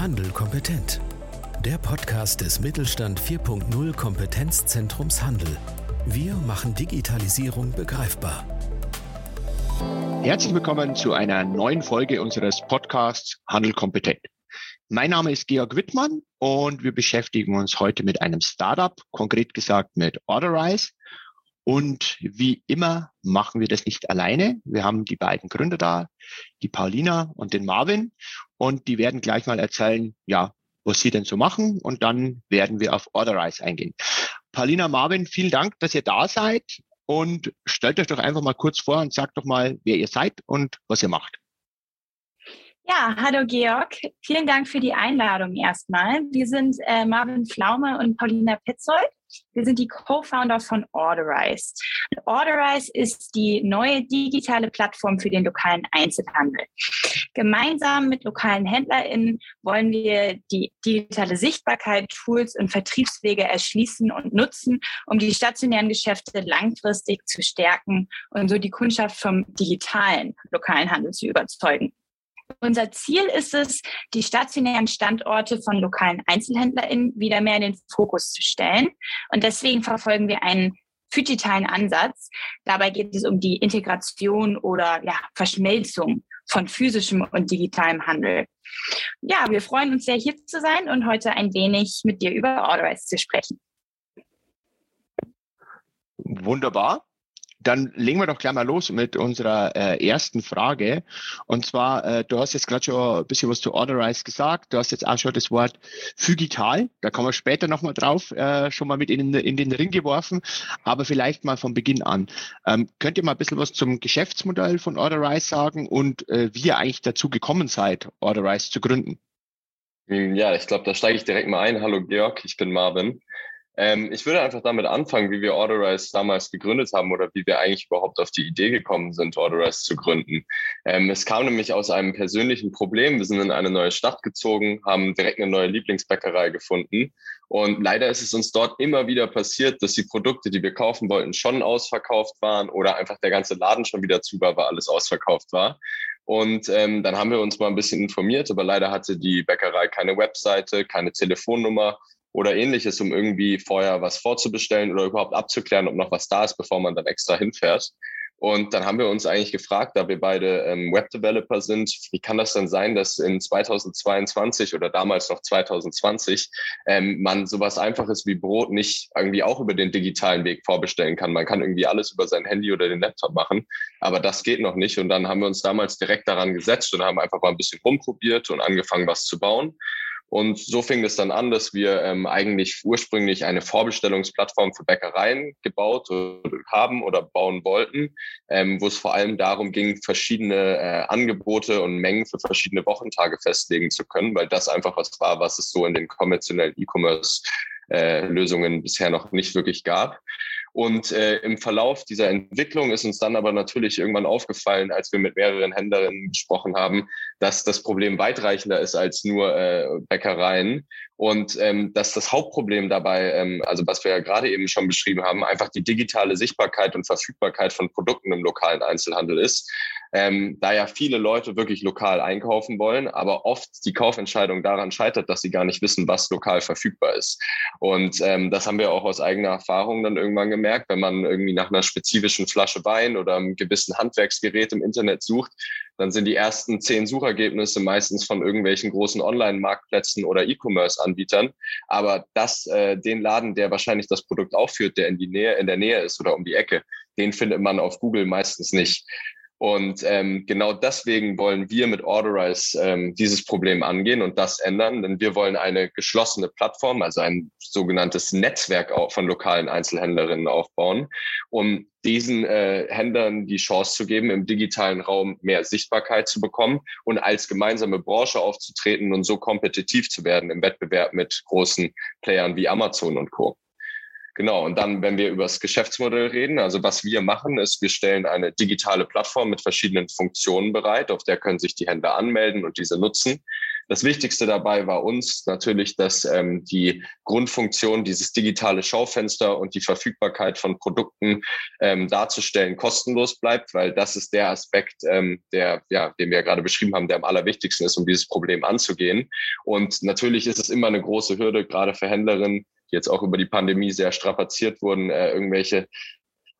Handel kompetent. Der Podcast des Mittelstand 4.0 Kompetenzzentrums Handel. Wir machen Digitalisierung begreifbar. Herzlich willkommen zu einer neuen Folge unseres Podcasts Handel kompetent. Mein Name ist Georg Wittmann und wir beschäftigen uns heute mit einem Startup, konkret gesagt mit Orderize. Und wie immer machen wir das nicht alleine. Wir haben die beiden Gründer da, die Paulina und den Marvin. Und die werden gleich mal erzählen, ja, was sie denn so machen. Und dann werden wir auf Orderize eingehen. Paulina, Marvin, vielen Dank, dass ihr da seid. Und stellt euch doch einfach mal kurz vor und sagt doch mal, wer ihr seid und was ihr macht. Ja, hallo Georg. Vielen Dank für die Einladung erstmal. Wir sind äh, Marvin Flaume und Paulina Petzold. Wir sind die Co-Founder von Orderize. Orderize ist die neue digitale Plattform für den lokalen Einzelhandel. Gemeinsam mit lokalen HändlerInnen wollen wir die digitale Sichtbarkeit, Tools und Vertriebswege erschließen und nutzen, um die stationären Geschäfte langfristig zu stärken und so die Kundschaft vom digitalen lokalen Handel zu überzeugen. Unser Ziel ist es, die stationären Standorte von lokalen EinzelhändlerInnen wieder mehr in den Fokus zu stellen. Und deswegen verfolgen wir einen digitalen Ansatz. Dabei geht es um die Integration oder ja, Verschmelzung von physischem und digitalem Handel. Ja, wir freuen uns sehr, hier zu sein und heute ein wenig mit dir über Orderize zu sprechen. Wunderbar dann legen wir doch gleich mal los mit unserer äh, ersten Frage. Und zwar, äh, du hast jetzt gerade schon ein bisschen was zu Orderize gesagt. Du hast jetzt auch schon das Wort Phygital. Da kommen wir später nochmal drauf, äh, schon mal mit in, in den Ring geworfen. Aber vielleicht mal von Beginn an. Ähm, könnt ihr mal ein bisschen was zum Geschäftsmodell von Orderize sagen und äh, wie ihr eigentlich dazu gekommen seid, Orderize zu gründen? Ja, ich glaube, da steige ich direkt mal ein. Hallo Georg, ich bin Marvin. Ähm, ich würde einfach damit anfangen, wie wir Orderize damals gegründet haben oder wie wir eigentlich überhaupt auf die Idee gekommen sind, Orderize zu gründen. Ähm, es kam nämlich aus einem persönlichen Problem. Wir sind in eine neue Stadt gezogen, haben direkt eine neue Lieblingsbäckerei gefunden. Und leider ist es uns dort immer wieder passiert, dass die Produkte, die wir kaufen wollten, schon ausverkauft waren oder einfach der ganze Laden schon wieder zu war, weil alles ausverkauft war. Und ähm, dann haben wir uns mal ein bisschen informiert, aber leider hatte die Bäckerei keine Webseite, keine Telefonnummer oder ähnliches, um irgendwie vorher was vorzubestellen oder überhaupt abzuklären, ob noch was da ist, bevor man dann extra hinfährt. Und dann haben wir uns eigentlich gefragt, da wir beide ähm, Webdeveloper sind, wie kann das denn sein, dass in 2022 oder damals noch 2020 ähm, man sowas Einfaches wie Brot nicht irgendwie auch über den digitalen Weg vorbestellen kann. Man kann irgendwie alles über sein Handy oder den Laptop machen, aber das geht noch nicht. Und dann haben wir uns damals direkt daran gesetzt und haben einfach mal ein bisschen rumprobiert und angefangen, was zu bauen. Und so fing es dann an, dass wir ähm, eigentlich ursprünglich eine Vorbestellungsplattform für Bäckereien gebaut haben oder bauen wollten, ähm, wo es vor allem darum ging, verschiedene äh, Angebote und Mengen für verschiedene Wochentage festlegen zu können, weil das einfach was war, was es so in den konventionellen E-Commerce äh, Lösungen bisher noch nicht wirklich gab. Und äh, im Verlauf dieser Entwicklung ist uns dann aber natürlich irgendwann aufgefallen, als wir mit mehreren Händlerinnen gesprochen haben, dass das Problem weitreichender ist als nur äh, Bäckereien und ähm, dass das Hauptproblem dabei, ähm, also was wir ja gerade eben schon beschrieben haben, einfach die digitale Sichtbarkeit und Verfügbarkeit von Produkten im lokalen Einzelhandel ist. Ähm, da ja viele Leute wirklich lokal einkaufen wollen, aber oft die Kaufentscheidung daran scheitert, dass sie gar nicht wissen, was lokal verfügbar ist. Und ähm, das haben wir auch aus eigener Erfahrung dann irgendwann gemerkt, wenn man irgendwie nach einer spezifischen Flasche Wein oder einem gewissen Handwerksgerät im Internet sucht, dann sind die ersten zehn Suchergebnisse meistens von irgendwelchen großen Online-Marktplätzen oder E-Commerce-Anbietern. Aber das, äh, den Laden, der wahrscheinlich das Produkt aufführt, der in, die Nähe, in der Nähe ist oder um die Ecke, den findet man auf Google meistens nicht. Und ähm, genau deswegen wollen wir mit Orderize ähm, dieses Problem angehen und das ändern, denn wir wollen eine geschlossene Plattform, also ein sogenanntes Netzwerk von lokalen Einzelhändlerinnen aufbauen, um diesen äh, Händlern die Chance zu geben, im digitalen Raum mehr Sichtbarkeit zu bekommen und als gemeinsame Branche aufzutreten und so kompetitiv zu werden im Wettbewerb mit großen Playern wie Amazon und Co. Genau, und dann, wenn wir über das Geschäftsmodell reden, also was wir machen, ist, wir stellen eine digitale Plattform mit verschiedenen Funktionen bereit, auf der können sich die Händler anmelden und diese nutzen. Das Wichtigste dabei war uns natürlich, dass ähm, die Grundfunktion, dieses digitale Schaufenster und die Verfügbarkeit von Produkten ähm, darzustellen, kostenlos bleibt, weil das ist der Aspekt, ähm, der, ja, den wir gerade beschrieben haben, der am allerwichtigsten ist, um dieses Problem anzugehen. Und natürlich ist es immer eine große Hürde, gerade für Händlerinnen, die jetzt auch über die Pandemie sehr strapaziert wurden, äh, irgendwelche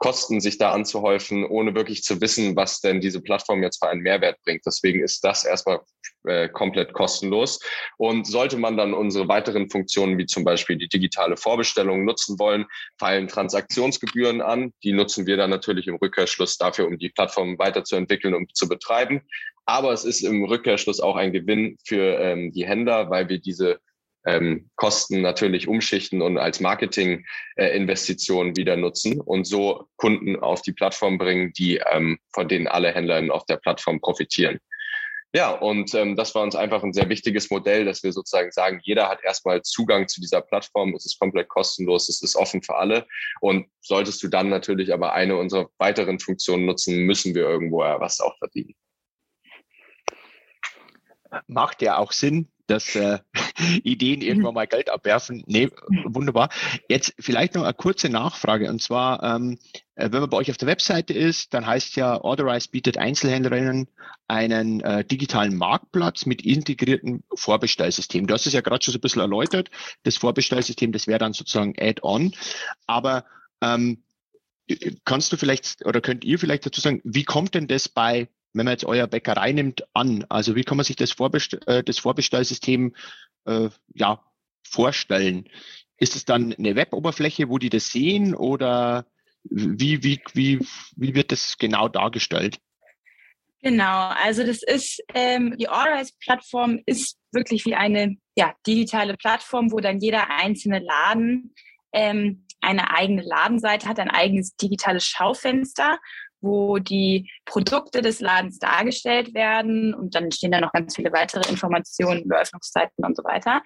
Kosten sich da anzuhäufen, ohne wirklich zu wissen, was denn diese Plattform jetzt für einen Mehrwert bringt. Deswegen ist das erstmal äh, komplett kostenlos. Und sollte man dann unsere weiteren Funktionen, wie zum Beispiel die digitale Vorbestellung nutzen wollen, fallen Transaktionsgebühren an. Die nutzen wir dann natürlich im Rückkehrschluss dafür, um die Plattform weiterzuentwickeln und zu betreiben. Aber es ist im Rückkehrschluss auch ein Gewinn für ähm, die Händler, weil wir diese ähm, Kosten natürlich umschichten und als Marketing-Investition äh, wieder nutzen und so Kunden auf die Plattform bringen, die ähm, von denen alle Händler auf der Plattform profitieren. Ja, und ähm, das war uns einfach ein sehr wichtiges Modell, dass wir sozusagen sagen, jeder hat erstmal Zugang zu dieser Plattform, es ist komplett kostenlos, es ist offen für alle. Und solltest du dann natürlich aber eine unserer weiteren Funktionen nutzen, müssen wir irgendwo was auch verdienen. Macht ja auch Sinn, dass äh, Ideen irgendwann mal Geld abwerfen. Nee, wunderbar. Jetzt vielleicht noch eine kurze Nachfrage. Und zwar, ähm, äh, wenn man bei euch auf der Webseite ist, dann heißt ja, Authorize bietet Einzelhändlerinnen einen äh, digitalen Marktplatz mit integriertem Vorbestellsystem. Du hast es ja gerade schon so ein bisschen erläutert. Das Vorbestellsystem, das wäre dann sozusagen Add-on. Aber ähm, kannst du vielleicht oder könnt ihr vielleicht dazu sagen, wie kommt denn das bei wenn man jetzt euer Bäckerei nimmt, an? Also wie kann man sich das, Vorbestell äh, das Vorbestellsystem äh, ja, vorstellen? Ist es dann eine Web-Oberfläche, wo die das sehen oder wie, wie, wie, wie wird das genau dargestellt? Genau, also das ist, ähm, die Orderize-Plattform ist wirklich wie eine ja, digitale Plattform, wo dann jeder einzelne Laden ähm, eine eigene Ladenseite hat, ein eigenes digitales Schaufenster wo die Produkte des Ladens dargestellt werden und dann stehen da noch ganz viele weitere Informationen über Öffnungszeiten und so weiter.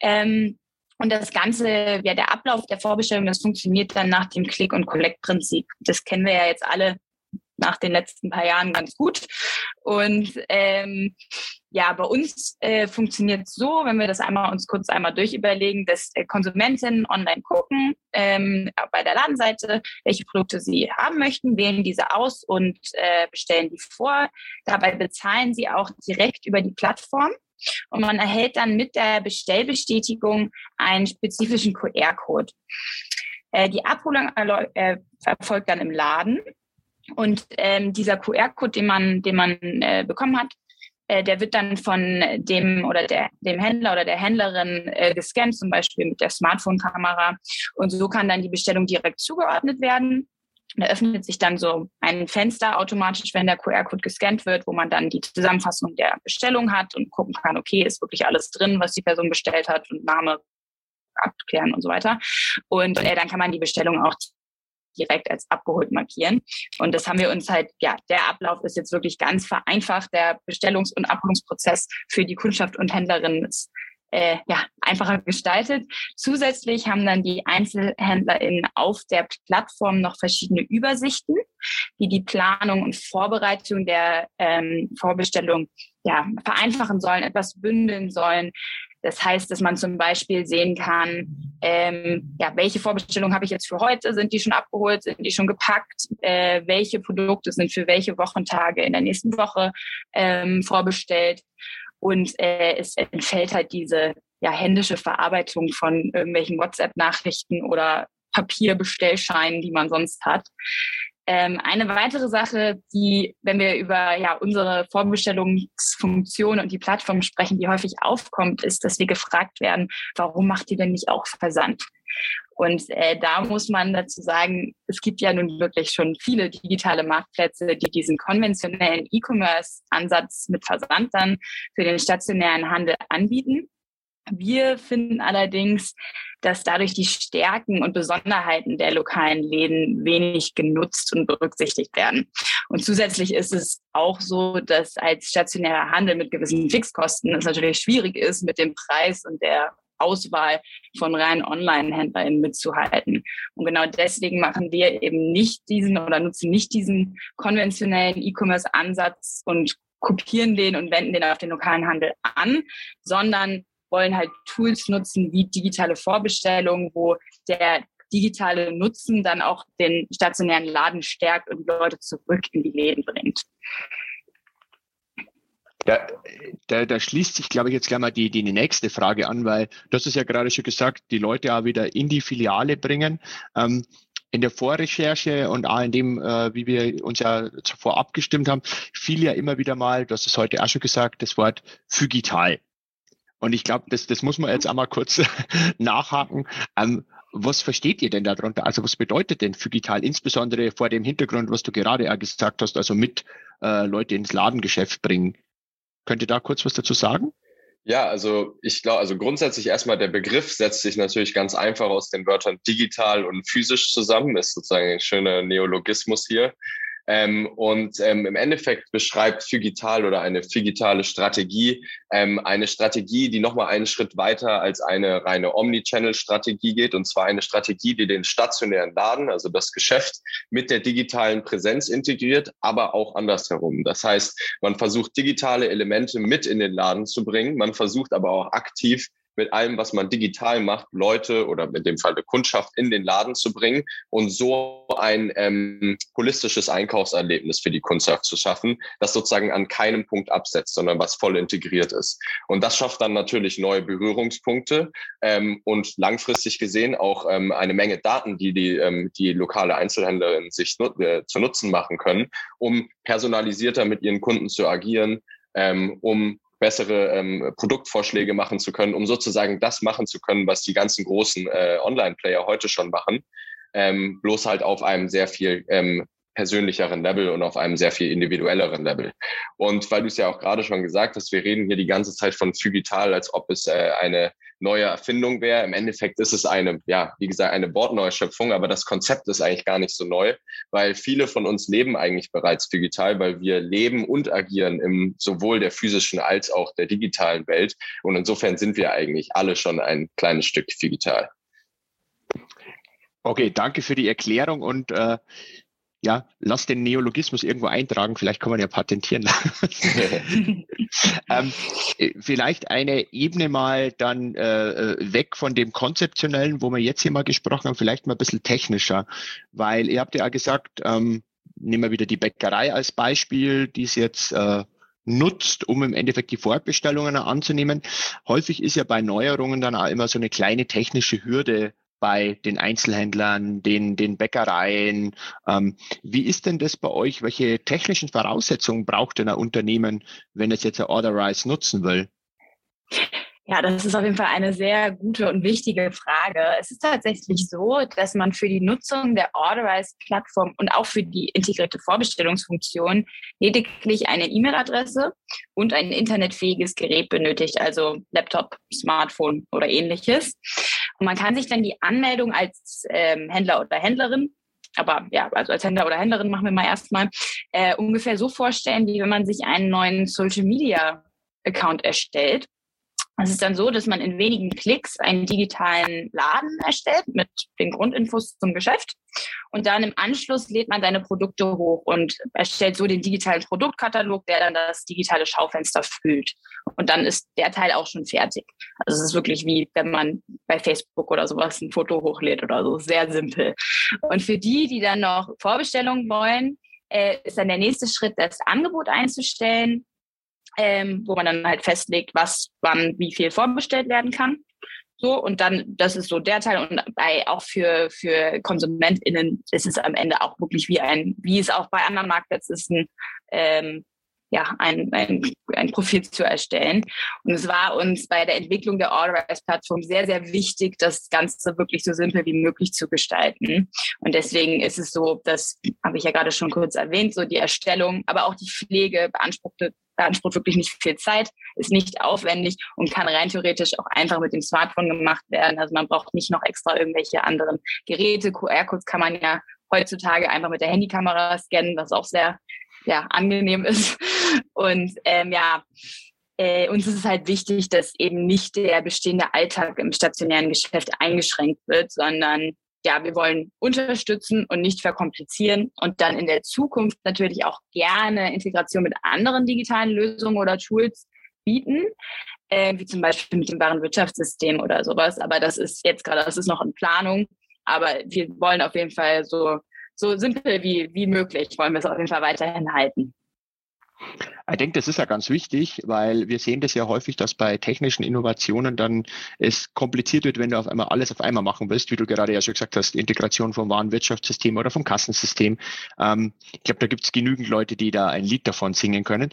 Ähm, und das Ganze, ja, der Ablauf der Vorbestellung, das funktioniert dann nach dem Click- und Collect-Prinzip. Das kennen wir ja jetzt alle nach den letzten paar Jahren ganz gut. Und ähm, ja, bei uns äh, funktioniert so, wenn wir das einmal uns kurz einmal durchüberlegen, dass äh, Konsumentinnen online gucken ähm, bei der Ladenseite, welche Produkte sie haben möchten, wählen diese aus und äh, bestellen die vor. Dabei bezahlen sie auch direkt über die Plattform. Und man erhält dann mit der Bestellbestätigung einen spezifischen QR-Code. Äh, die Abholung äh, erfolgt dann im Laden und ähm, dieser QR-Code, den man, den man äh, bekommen hat, äh, der wird dann von dem oder der, dem Händler oder der Händlerin äh, gescannt, zum Beispiel mit der Smartphone-Kamera. Und so kann dann die Bestellung direkt zugeordnet werden. Da öffnet sich dann so ein Fenster automatisch, wenn der QR-Code gescannt wird, wo man dann die Zusammenfassung der Bestellung hat und gucken kann, okay, ist wirklich alles drin, was die Person bestellt hat und Name abklären und so weiter. Und äh, dann kann man die Bestellung auch direkt als abgeholt markieren. Und das haben wir uns halt, ja, der Ablauf ist jetzt wirklich ganz vereinfacht. Der Bestellungs- und Abholungsprozess für die Kundschaft und Händlerinnen ist äh, ja, einfacher gestaltet. Zusätzlich haben dann die EinzelhändlerInnen auf der Plattform noch verschiedene Übersichten, die die Planung und Vorbereitung der ähm, Vorbestellung ja, vereinfachen sollen, etwas bündeln sollen. Das heißt, dass man zum Beispiel sehen kann, ähm, ja, welche Vorbestellungen habe ich jetzt für heute? Sind die schon abgeholt? Sind die schon gepackt? Äh, welche Produkte sind für welche Wochentage in der nächsten Woche ähm, vorbestellt? Und äh, es entfällt halt diese ja, händische Verarbeitung von irgendwelchen WhatsApp-Nachrichten oder Papierbestellscheinen, die man sonst hat. Ähm, eine weitere Sache, die, wenn wir über ja, unsere Vorbestellungsfunktion und die Plattform sprechen, die häufig aufkommt, ist, dass wir gefragt werden, warum macht ihr denn nicht auch Versand? Und äh, da muss man dazu sagen, es gibt ja nun wirklich schon viele digitale Marktplätze, die diesen konventionellen E-Commerce-Ansatz mit Versand dann für den stationären Handel anbieten. Wir finden allerdings, dass dadurch die Stärken und Besonderheiten der lokalen Läden wenig genutzt und berücksichtigt werden. Und zusätzlich ist es auch so, dass als stationärer Handel mit gewissen Fixkosten es natürlich schwierig ist, mit dem Preis und der Auswahl von rein Online-HändlerInnen mitzuhalten. Und genau deswegen machen wir eben nicht diesen oder nutzen nicht diesen konventionellen E-Commerce-Ansatz und kopieren den und wenden den auf den lokalen Handel an, sondern wollen halt Tools nutzen wie digitale Vorbestellungen, wo der digitale Nutzen dann auch den stationären Laden stärkt und Leute zurück in die Läden bringt. Da, da, da schließt sich, glaube ich, jetzt gleich mal die, die nächste Frage an, weil hast es ja gerade schon gesagt, die Leute auch wieder in die Filiale bringen. Ähm, in der Vorrecherche und auch in dem, äh, wie wir uns ja zuvor abgestimmt haben, fiel ja immer wieder mal, du hast es heute auch schon gesagt, das Wort Phygital. Und ich glaube, das, das muss man jetzt einmal kurz nachhaken. Ähm, was versteht ihr denn darunter? Also was bedeutet denn Phygital, insbesondere vor dem Hintergrund, was du gerade gesagt hast, also mit äh, Leute ins Ladengeschäft bringen? Könnt ihr da kurz was dazu sagen? Ja, also ich glaube, also grundsätzlich erstmal der Begriff setzt sich natürlich ganz einfach aus den Wörtern digital und physisch zusammen, ist sozusagen ein schöner Neologismus hier. Ähm, und ähm, im Endeffekt beschreibt Figital oder eine Figitale Strategie ähm, eine Strategie, die nochmal einen Schritt weiter als eine reine Omnichannel-Strategie geht. Und zwar eine Strategie, die den stationären Laden, also das Geschäft, mit der digitalen Präsenz integriert, aber auch andersherum. Das heißt, man versucht digitale Elemente mit in den Laden zu bringen. Man versucht aber auch aktiv mit allem, was man digital macht, Leute oder mit dem Fall eine Kundschaft in den Laden zu bringen und so ein ähm, holistisches Einkaufserlebnis für die Kundschaft zu schaffen, das sozusagen an keinem Punkt absetzt, sondern was voll integriert ist. Und das schafft dann natürlich neue Berührungspunkte ähm, und langfristig gesehen auch ähm, eine Menge Daten, die die, ähm, die lokale Einzelhändlerin sich nut äh, zu Nutzen machen können, um personalisierter mit ihren Kunden zu agieren, ähm, um bessere ähm, Produktvorschläge machen zu können, um sozusagen das machen zu können, was die ganzen großen äh, Online-Player heute schon machen, ähm, bloß halt auf einem sehr viel ähm, persönlicheren Level und auf einem sehr viel individuelleren Level. Und weil du es ja auch gerade schon gesagt hast, wir reden hier die ganze Zeit von Phygital, als ob es äh, eine neue Erfindung wäre. Im Endeffekt ist es eine, ja, wie gesagt, eine Wortneuschöpfung, aber das Konzept ist eigentlich gar nicht so neu, weil viele von uns leben eigentlich bereits digital, weil wir leben und agieren im sowohl der physischen als auch der digitalen Welt. Und insofern sind wir eigentlich alle schon ein kleines Stück digital. Okay, danke für die Erklärung und äh, ja, lass den Neologismus irgendwo eintragen, vielleicht kann man ja patentieren. ähm, äh, vielleicht eine Ebene mal dann äh, weg von dem Konzeptionellen, wo wir jetzt hier mal gesprochen haben, vielleicht mal ein bisschen technischer, weil ihr habt ja gesagt, ähm, nehmen wir wieder die Bäckerei als Beispiel, die es jetzt äh, nutzt, um im Endeffekt die Vorbestellungen anzunehmen. Häufig ist ja bei Neuerungen dann auch immer so eine kleine technische Hürde bei den Einzelhändlern, den, den Bäckereien. Ähm, wie ist denn das bei euch? Welche technischen Voraussetzungen braucht denn ein Unternehmen, wenn es jetzt ein Orderize nutzen will? Ja, das ist auf jeden Fall eine sehr gute und wichtige Frage. Es ist tatsächlich so, dass man für die Nutzung der Authorize-Plattform und auch für die integrierte Vorbestellungsfunktion lediglich eine E-Mail-Adresse und ein internetfähiges Gerät benötigt, also Laptop, Smartphone oder ähnliches. Und man kann sich dann die Anmeldung als ähm, Händler oder Händlerin aber ja, also als Händler oder Händlerin machen wir mal erstmal äh, ungefähr so vorstellen, wie wenn man sich einen neuen Social Media Account erstellt. Es ist dann so, dass man in wenigen Klicks einen digitalen Laden erstellt mit den Grundinfos zum Geschäft. Und dann im Anschluss lädt man seine Produkte hoch und erstellt so den digitalen Produktkatalog, der dann das digitale Schaufenster füllt. Und dann ist der Teil auch schon fertig. Also es ist wirklich wie, wenn man bei Facebook oder sowas ein Foto hochlädt oder so. Sehr simpel. Und für die, die dann noch Vorbestellungen wollen, äh, ist dann der nächste Schritt, das Angebot einzustellen ähm, wo man dann halt festlegt, was wann wie viel vorbestellt werden kann. So, und dann, das ist so der Teil. Und bei, auch für, für KonsumentInnen ist es am Ende auch wirklich wie ein, wie es auch bei anderen Marktplätzen ist, ein, ähm, ja, ein, ein, ein Profil zu erstellen. Und es war uns bei der Entwicklung der Orderize-Plattform sehr, sehr wichtig, das Ganze wirklich so simpel wie möglich zu gestalten. Und deswegen ist es so, das habe ich ja gerade schon kurz erwähnt, so die Erstellung, aber auch die Pflege beanspruchte beansprucht wirklich nicht viel Zeit, ist nicht aufwendig und kann rein theoretisch auch einfach mit dem Smartphone gemacht werden. Also man braucht nicht noch extra irgendwelche anderen Geräte. QR-Codes kann man ja heutzutage einfach mit der Handykamera scannen, was auch sehr ja, angenehm ist. Und ähm, ja, äh, uns ist es halt wichtig, dass eben nicht der bestehende Alltag im stationären Geschäft eingeschränkt wird, sondern ja, wir wollen unterstützen und nicht verkomplizieren und dann in der Zukunft natürlich auch gerne Integration mit anderen digitalen Lösungen oder Tools bieten, äh, wie zum Beispiel mit dem Warenwirtschaftssystem oder sowas. Aber das ist jetzt gerade, das ist noch in Planung. Aber wir wollen auf jeden Fall so, so simpel wie, wie möglich, wollen wir es auf jeden Fall weiterhin halten. Ich denke, das ist ja ganz wichtig, weil wir sehen das ja häufig, dass bei technischen Innovationen dann es kompliziert wird, wenn du auf einmal alles auf einmal machen willst, wie du gerade ja schon gesagt hast, Integration vom Warenwirtschaftssystem oder vom Kassensystem. Ähm, ich glaube, da gibt es genügend Leute, die da ein Lied davon singen können.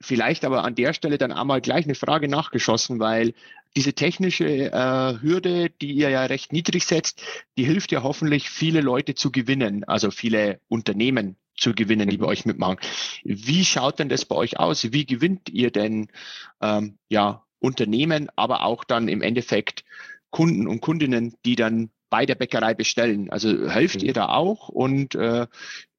Vielleicht aber an der Stelle dann einmal gleich eine Frage nachgeschossen, weil diese technische äh, Hürde, die ihr ja recht niedrig setzt, die hilft ja hoffentlich viele Leute zu gewinnen, also viele Unternehmen zu gewinnen, die bei euch mitmachen. Wie schaut denn das bei euch aus? Wie gewinnt ihr denn ähm, ja Unternehmen, aber auch dann im Endeffekt Kunden und Kundinnen, die dann bei der Bäckerei bestellen? Also helft ihr da auch und äh,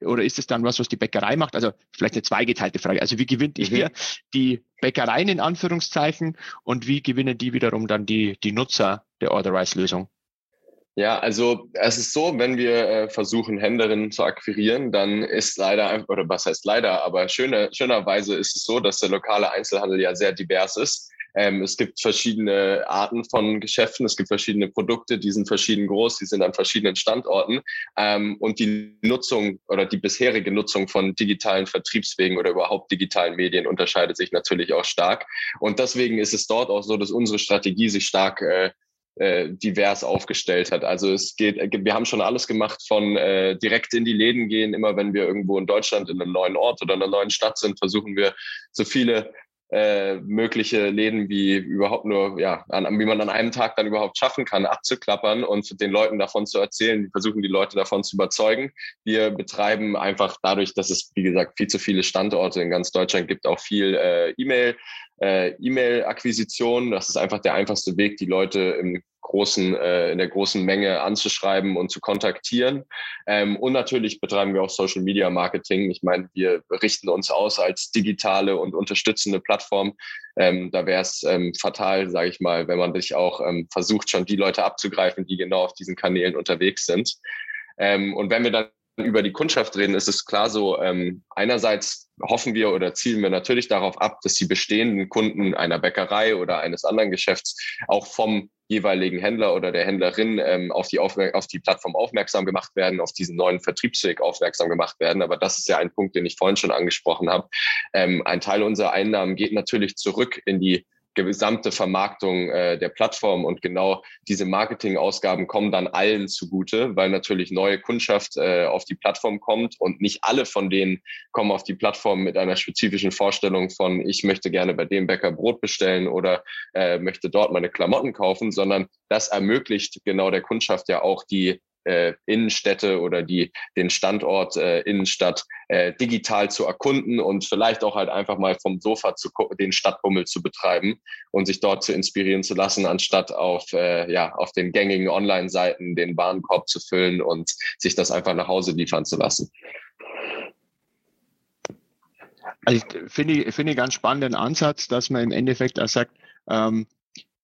oder ist es dann was, was die Bäckerei macht? Also vielleicht eine zweigeteilte Frage. Also wie gewinnt mhm. ihr die Bäckereien in Anführungszeichen und wie gewinnen die wiederum dann die, die Nutzer der Order-Rise-Lösung? Ja, also es ist so, wenn wir äh, versuchen, Händlerinnen zu akquirieren, dann ist leider, oder was heißt leider, aber schöner, schönerweise ist es so, dass der lokale Einzelhandel ja sehr divers ist. Ähm, es gibt verschiedene Arten von Geschäften, es gibt verschiedene Produkte, die sind verschieden groß, die sind an verschiedenen Standorten. Ähm, und die Nutzung oder die bisherige Nutzung von digitalen Vertriebswegen oder überhaupt digitalen Medien unterscheidet sich natürlich auch stark. Und deswegen ist es dort auch so, dass unsere Strategie sich stark äh, äh, divers aufgestellt hat. Also es geht, äh, wir haben schon alles gemacht von äh, direkt in die Läden gehen. Immer wenn wir irgendwo in Deutschland in einem neuen Ort oder einer neuen Stadt sind, versuchen wir so viele äh, mögliche Läden wie überhaupt nur, ja, an, wie man an einem Tag dann überhaupt schaffen kann, abzuklappern und den Leuten davon zu erzählen. Versuchen die Leute davon zu überzeugen. Wir betreiben einfach dadurch, dass es, wie gesagt, viel zu viele Standorte in ganz Deutschland gibt, auch viel äh, E-Mail, äh, E-Mail-Akquisition. Das ist einfach der einfachste Weg, die Leute im großen, äh, in der großen Menge anzuschreiben und zu kontaktieren. Ähm, und natürlich betreiben wir auch Social Media Marketing. Ich meine, wir richten uns aus als digitale und unterstützende Plattform. Ähm, da wäre es ähm, fatal, sage ich mal, wenn man sich auch ähm, versucht, schon die Leute abzugreifen, die genau auf diesen Kanälen unterwegs sind. Ähm, und wenn wir dann über die Kundschaft reden, ist es klar so, ähm, einerseits hoffen wir oder zielen wir natürlich darauf ab, dass die bestehenden Kunden einer Bäckerei oder eines anderen Geschäfts auch vom jeweiligen Händler oder der Händlerin ähm, auf, die auf die Plattform aufmerksam gemacht werden, auf diesen neuen Vertriebsweg aufmerksam gemacht werden. Aber das ist ja ein Punkt, den ich vorhin schon angesprochen habe. Ähm, ein Teil unserer Einnahmen geht natürlich zurück in die gesamte Vermarktung äh, der Plattform und genau diese Marketingausgaben kommen dann allen zugute, weil natürlich neue Kundschaft äh, auf die Plattform kommt und nicht alle von denen kommen auf die Plattform mit einer spezifischen Vorstellung von ich möchte gerne bei dem Bäcker Brot bestellen oder äh, möchte dort meine Klamotten kaufen, sondern das ermöglicht genau der Kundschaft ja auch die äh, Innenstädte oder die, den Standort äh, Innenstadt äh, digital zu erkunden und vielleicht auch halt einfach mal vom Sofa zu den Stadtbummel zu betreiben und sich dort zu inspirieren zu lassen, anstatt auf, äh, ja, auf den gängigen Online-Seiten den Warenkorb zu füllen und sich das einfach nach Hause liefern zu lassen. Also ich finde, finde ich ganz spannenden Ansatz, dass man im Endeffekt auch sagt, ähm,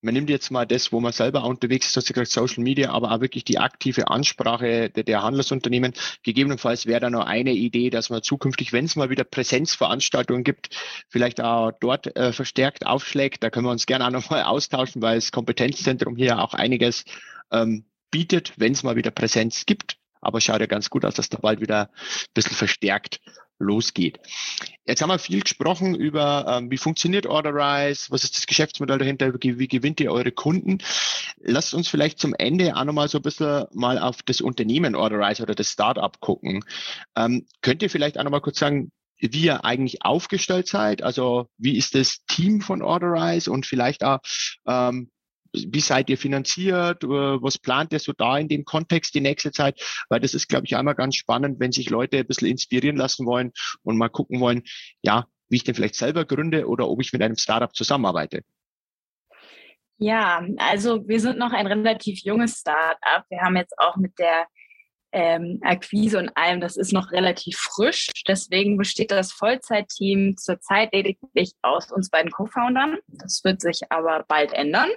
man nimmt jetzt mal das, wo man selber unterwegs ist, hast Social Media, aber auch wirklich die aktive Ansprache der, der Handelsunternehmen. Gegebenenfalls wäre da noch eine Idee, dass man zukünftig, wenn es mal wieder Präsenzveranstaltungen gibt, vielleicht auch dort äh, verstärkt aufschlägt. Da können wir uns gerne auch nochmal austauschen, weil das Kompetenzzentrum hier auch einiges ähm, bietet, wenn es mal wieder Präsenz gibt. Aber schaut ja ganz gut aus, dass da bald wieder ein bisschen verstärkt losgeht. Jetzt haben wir viel gesprochen über, ähm, wie funktioniert Orderize, was ist das Geschäftsmodell dahinter, wie, gewinnt ihr eure Kunden. Lasst uns vielleicht zum Ende auch nochmal so ein bisschen mal auf das Unternehmen Orderize oder das Startup gucken. Ähm, könnt ihr vielleicht auch nochmal kurz sagen, wie ihr eigentlich aufgestellt seid? Also wie ist das Team von Orderize und vielleicht auch, ähm, wie seid ihr finanziert? Äh, was plant ihr so da in dem Kontext die nächste Zeit? Weil das ist, glaube ich, einmal ganz spannend, wenn sich Leute ein bisschen inspirieren lassen wollen und mal gucken wollen, ja, wie ich denn vielleicht selber gründe oder ob ich mit einem Startup zusammenarbeite. Ja, also wir sind noch ein relativ junges Startup. Wir haben jetzt auch mit der ähm, Akquise und allem, das ist noch relativ frisch. Deswegen besteht das Vollzeitteam zurzeit lediglich aus uns beiden Co-Foundern. Das wird sich aber bald ändern.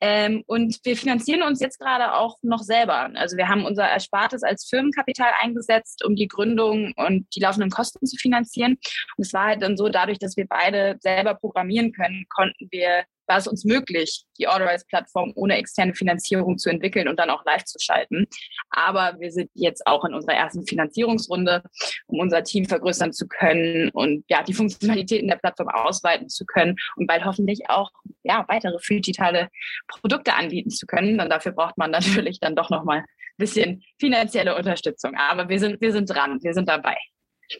Ähm, und wir finanzieren uns jetzt gerade auch noch selber. Also wir haben unser Erspartes als Firmenkapital eingesetzt, um die Gründung und die laufenden Kosten zu finanzieren. Und es war halt dann so, dadurch, dass wir beide selber programmieren können, konnten wir war es uns möglich, die Authorize-Plattform ohne externe Finanzierung zu entwickeln und dann auch live zu schalten. Aber wir sind jetzt auch in unserer ersten Finanzierungsrunde, um unser Team vergrößern zu können und ja, die Funktionalitäten der Plattform ausweiten zu können und bald hoffentlich auch ja, weitere digitale Produkte anbieten zu können. Und dafür braucht man natürlich dann doch nochmal ein bisschen finanzielle Unterstützung. Aber wir sind, wir sind dran, wir sind dabei.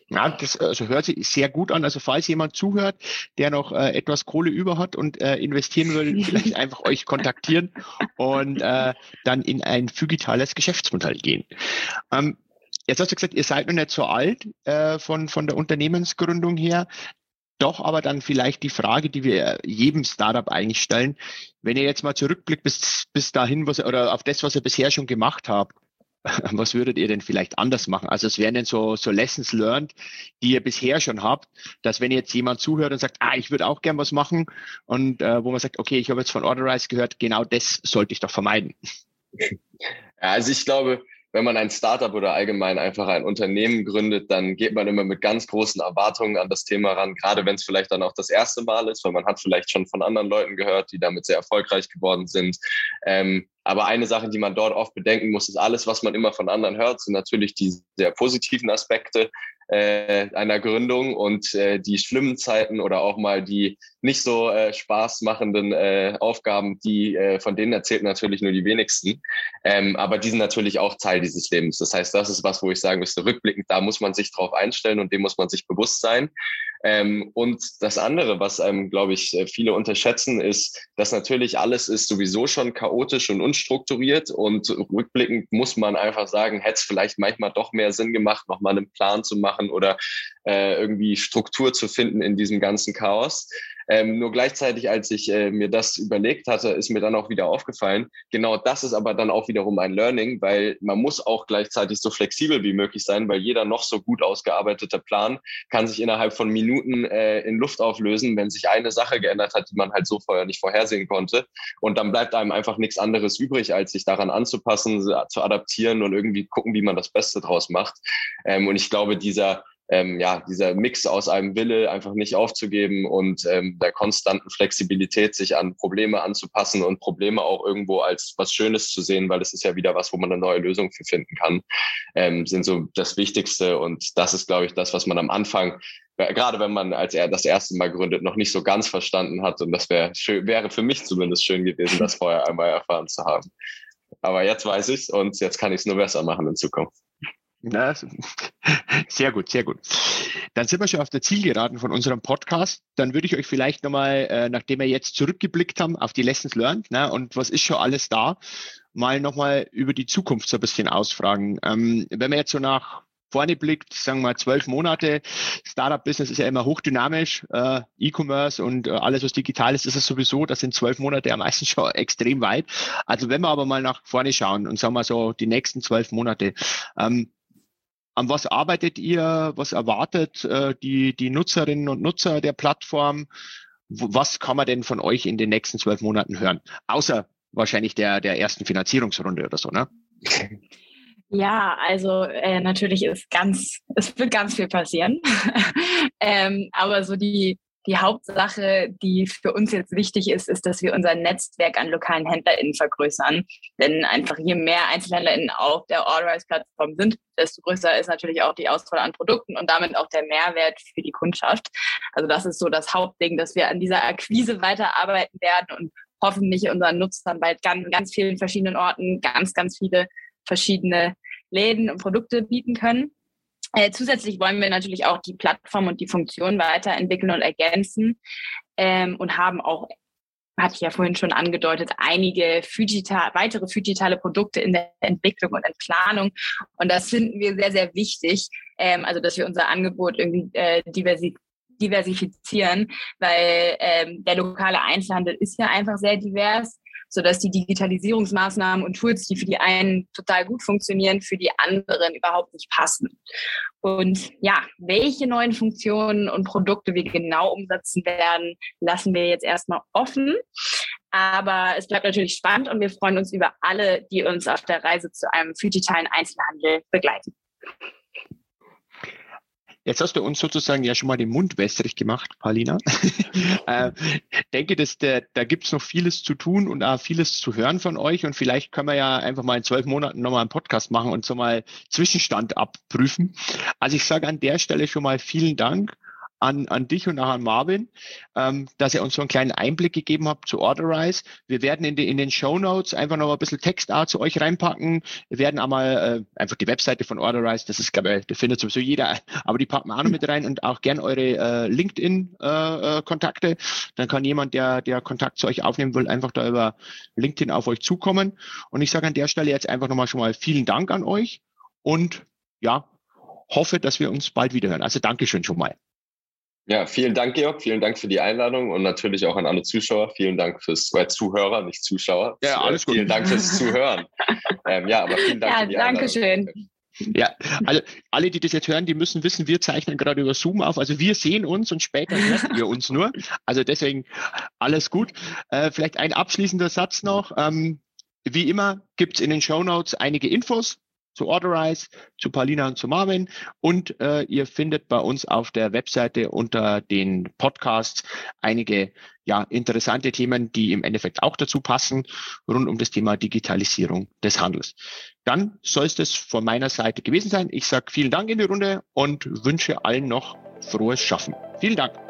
Ja, das also hört sich sehr gut an. Also falls jemand zuhört, der noch äh, etwas Kohle über hat und äh, investieren will, vielleicht einfach euch kontaktieren und äh, dann in ein digitales Geschäftsmodell gehen. Ähm, jetzt hast du gesagt, ihr seid noch nicht so alt äh, von, von der Unternehmensgründung her. Doch aber dann vielleicht die Frage, die wir jedem Startup eigentlich stellen, wenn ihr jetzt mal zurückblickt bis, bis dahin, was oder auf das, was ihr bisher schon gemacht habt, was würdet ihr denn vielleicht anders machen? Also es wären denn so, so Lessons learned, die ihr bisher schon habt, dass wenn jetzt jemand zuhört und sagt, ah, ich würde auch gern was machen und äh, wo man sagt, okay, ich habe jetzt von Orderize gehört, genau das sollte ich doch vermeiden. Also ich glaube, wenn man ein Startup oder allgemein einfach ein Unternehmen gründet, dann geht man immer mit ganz großen Erwartungen an das Thema ran, gerade wenn es vielleicht dann auch das erste Mal ist, weil man hat vielleicht schon von anderen Leuten gehört, die damit sehr erfolgreich geworden sind. Ähm, aber eine Sache, die man dort oft bedenken muss, ist alles, was man immer von anderen hört, sind natürlich die sehr positiven Aspekte äh, einer Gründung und äh, die schlimmen Zeiten oder auch mal die nicht so äh, spaßmachenden äh, Aufgaben, die äh, von denen erzählt natürlich nur die wenigsten. Ähm, aber die sind natürlich auch Teil dieses Lebens. Das heißt, das ist was, wo ich sagen müsste, rückblickend, da muss man sich drauf einstellen und dem muss man sich bewusst sein. Ähm, und das andere, was einem, glaube ich, äh, viele unterschätzen, ist, dass natürlich alles ist sowieso schon chaotisch und unstrukturiert und rückblickend muss man einfach sagen, hätte es vielleicht manchmal doch mehr Sinn gemacht, nochmal einen Plan zu machen oder äh, irgendwie Struktur zu finden in diesem ganzen Chaos. Ähm, nur gleichzeitig, als ich äh, mir das überlegt hatte, ist mir dann auch wieder aufgefallen, genau das ist aber dann auch wiederum ein Learning, weil man muss auch gleichzeitig so flexibel wie möglich sein, weil jeder noch so gut ausgearbeitete Plan kann sich innerhalb von Minuten äh, in Luft auflösen, wenn sich eine Sache geändert hat, die man halt so vorher nicht vorhersehen konnte. Und dann bleibt einem einfach nichts anderes übrig, als sich daran anzupassen, zu adaptieren und irgendwie gucken, wie man das Beste draus macht. Ähm, und ich glaube, dieser ähm, ja, dieser Mix aus einem Wille, einfach nicht aufzugeben und ähm, der konstanten Flexibilität, sich an Probleme anzupassen und Probleme auch irgendwo als was Schönes zu sehen, weil es ist ja wieder was, wo man eine neue Lösung für finden kann, ähm, sind so das Wichtigste. Und das ist, glaube ich, das, was man am Anfang gerade wenn man als er das erste Mal gründet, noch nicht so ganz verstanden hat. Und das wäre wäre für mich zumindest schön gewesen, das vorher einmal erfahren zu haben. Aber jetzt weiß ich und jetzt kann ich es nur besser machen in Zukunft. Na, sehr gut, sehr gut. Dann sind wir schon auf der Zielgeraden von unserem Podcast. Dann würde ich euch vielleicht nochmal, äh, nachdem wir jetzt zurückgeblickt haben auf die Lessons learned na, und was ist schon alles da, mal nochmal über die Zukunft so ein bisschen ausfragen. Ähm, wenn man jetzt so nach vorne blickt, sagen wir mal zwölf Monate, Startup-Business ist ja immer hochdynamisch, äh, E-Commerce und äh, alles, was digital ist, ist es sowieso, das sind zwölf Monate am meisten schon extrem weit. Also wenn wir aber mal nach vorne schauen und sagen wir so die nächsten zwölf Monate, ähm, an was arbeitet ihr? Was erwartet äh, die, die Nutzerinnen und Nutzer der Plattform? Was kann man denn von euch in den nächsten zwölf Monaten hören? Außer wahrscheinlich der, der ersten Finanzierungsrunde oder so, ne? Ja, also äh, natürlich ist ganz, es wird ganz viel passieren. ähm, aber so die, die Hauptsache, die für uns jetzt wichtig ist, ist, dass wir unser Netzwerk an lokalen HändlerInnen vergrößern. Denn einfach je mehr EinzelhändlerInnen auf der Orderize-Plattform sind, desto größer ist natürlich auch die Auswahl an Produkten und damit auch der Mehrwert für die Kundschaft. Also das ist so das Hauptding, dass wir an dieser Akquise weiterarbeiten werden und hoffentlich unseren Nutzern bald ganz, ganz vielen verschiedenen Orten ganz, ganz viele verschiedene Läden und Produkte bieten können. Äh, zusätzlich wollen wir natürlich auch die Plattform und die Funktion weiterentwickeln und ergänzen ähm, und haben auch, hatte ich ja vorhin schon angedeutet, einige Fujita, weitere digitale Produkte in der Entwicklung und in Planung. Und das finden wir sehr, sehr wichtig, ähm, also dass wir unser Angebot irgendwie äh, diversi diversifizieren, weil ähm, der lokale Einzelhandel ist ja einfach sehr divers sodass die Digitalisierungsmaßnahmen und Tools, die für die einen total gut funktionieren, für die anderen überhaupt nicht passen. Und ja, welche neuen Funktionen und Produkte wir genau umsetzen werden, lassen wir jetzt erstmal offen. Aber es bleibt natürlich spannend und wir freuen uns über alle, die uns auf der Reise zu einem digitalen Einzelhandel begleiten. Jetzt hast du uns sozusagen ja schon mal den Mund wässrig gemacht, Paulina. äh, denke, dass der, da gibt's noch vieles zu tun und auch vieles zu hören von euch. Und vielleicht können wir ja einfach mal in zwölf Monaten nochmal einen Podcast machen und so mal Zwischenstand abprüfen. Also ich sage an der Stelle schon mal vielen Dank an, an dich und auch an Marvin, ähm, dass ihr uns so einen kleinen Einblick gegeben habt zu Orderize. Wir werden in, die, in den Show Notes einfach noch ein bisschen Text auch zu euch reinpacken. Wir werden einmal äh, einfach die Webseite von Orderize, das ist, glaube ich, das findet sowieso jeder, aber die packen wir auch noch mit rein und auch gern eure äh, LinkedIn-Kontakte. Äh, Dann kann jemand, der, der Kontakt zu euch aufnehmen will, einfach da über LinkedIn auf euch zukommen. Und ich sage an der Stelle jetzt einfach nochmal schon mal vielen Dank an euch und ja, hoffe, dass wir uns bald wieder hören. Also Dankeschön schon mal. Ja, vielen Dank, Georg. Vielen Dank für die Einladung und natürlich auch an alle Zuschauer. Vielen Dank fürs, weil Zuhörer, nicht Zuschauer. Ja, alles gut. Vielen Dank fürs Zuhören. ähm, ja, aber vielen Dank ja, für die danke Einladung. schön. Ja, also alle, die das jetzt hören, die müssen wissen, wir zeichnen gerade über Zoom auf. Also wir sehen uns und später hört ihr uns nur. Also deswegen alles gut. Äh, vielleicht ein abschließender Satz noch. Ähm, wie immer gibt's in den Show Notes einige Infos zu Orderize, zu Paulina und zu Marvin. Und äh, ihr findet bei uns auf der Webseite unter den Podcasts einige ja, interessante Themen, die im Endeffekt auch dazu passen, rund um das Thema Digitalisierung des Handels. Dann soll es das von meiner Seite gewesen sein. Ich sage vielen Dank in die Runde und wünsche allen noch frohes Schaffen. Vielen Dank.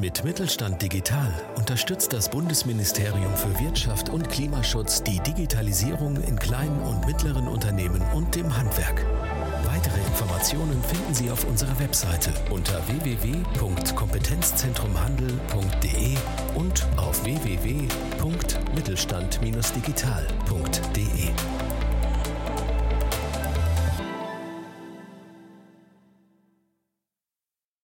Mit Mittelstand Digital unterstützt das Bundesministerium für Wirtschaft und Klimaschutz die Digitalisierung in kleinen und mittleren Unternehmen und dem Handwerk. Weitere Informationen finden Sie auf unserer Webseite unter www.kompetenzzentrumhandel.de und auf www.mittelstand-digital.de.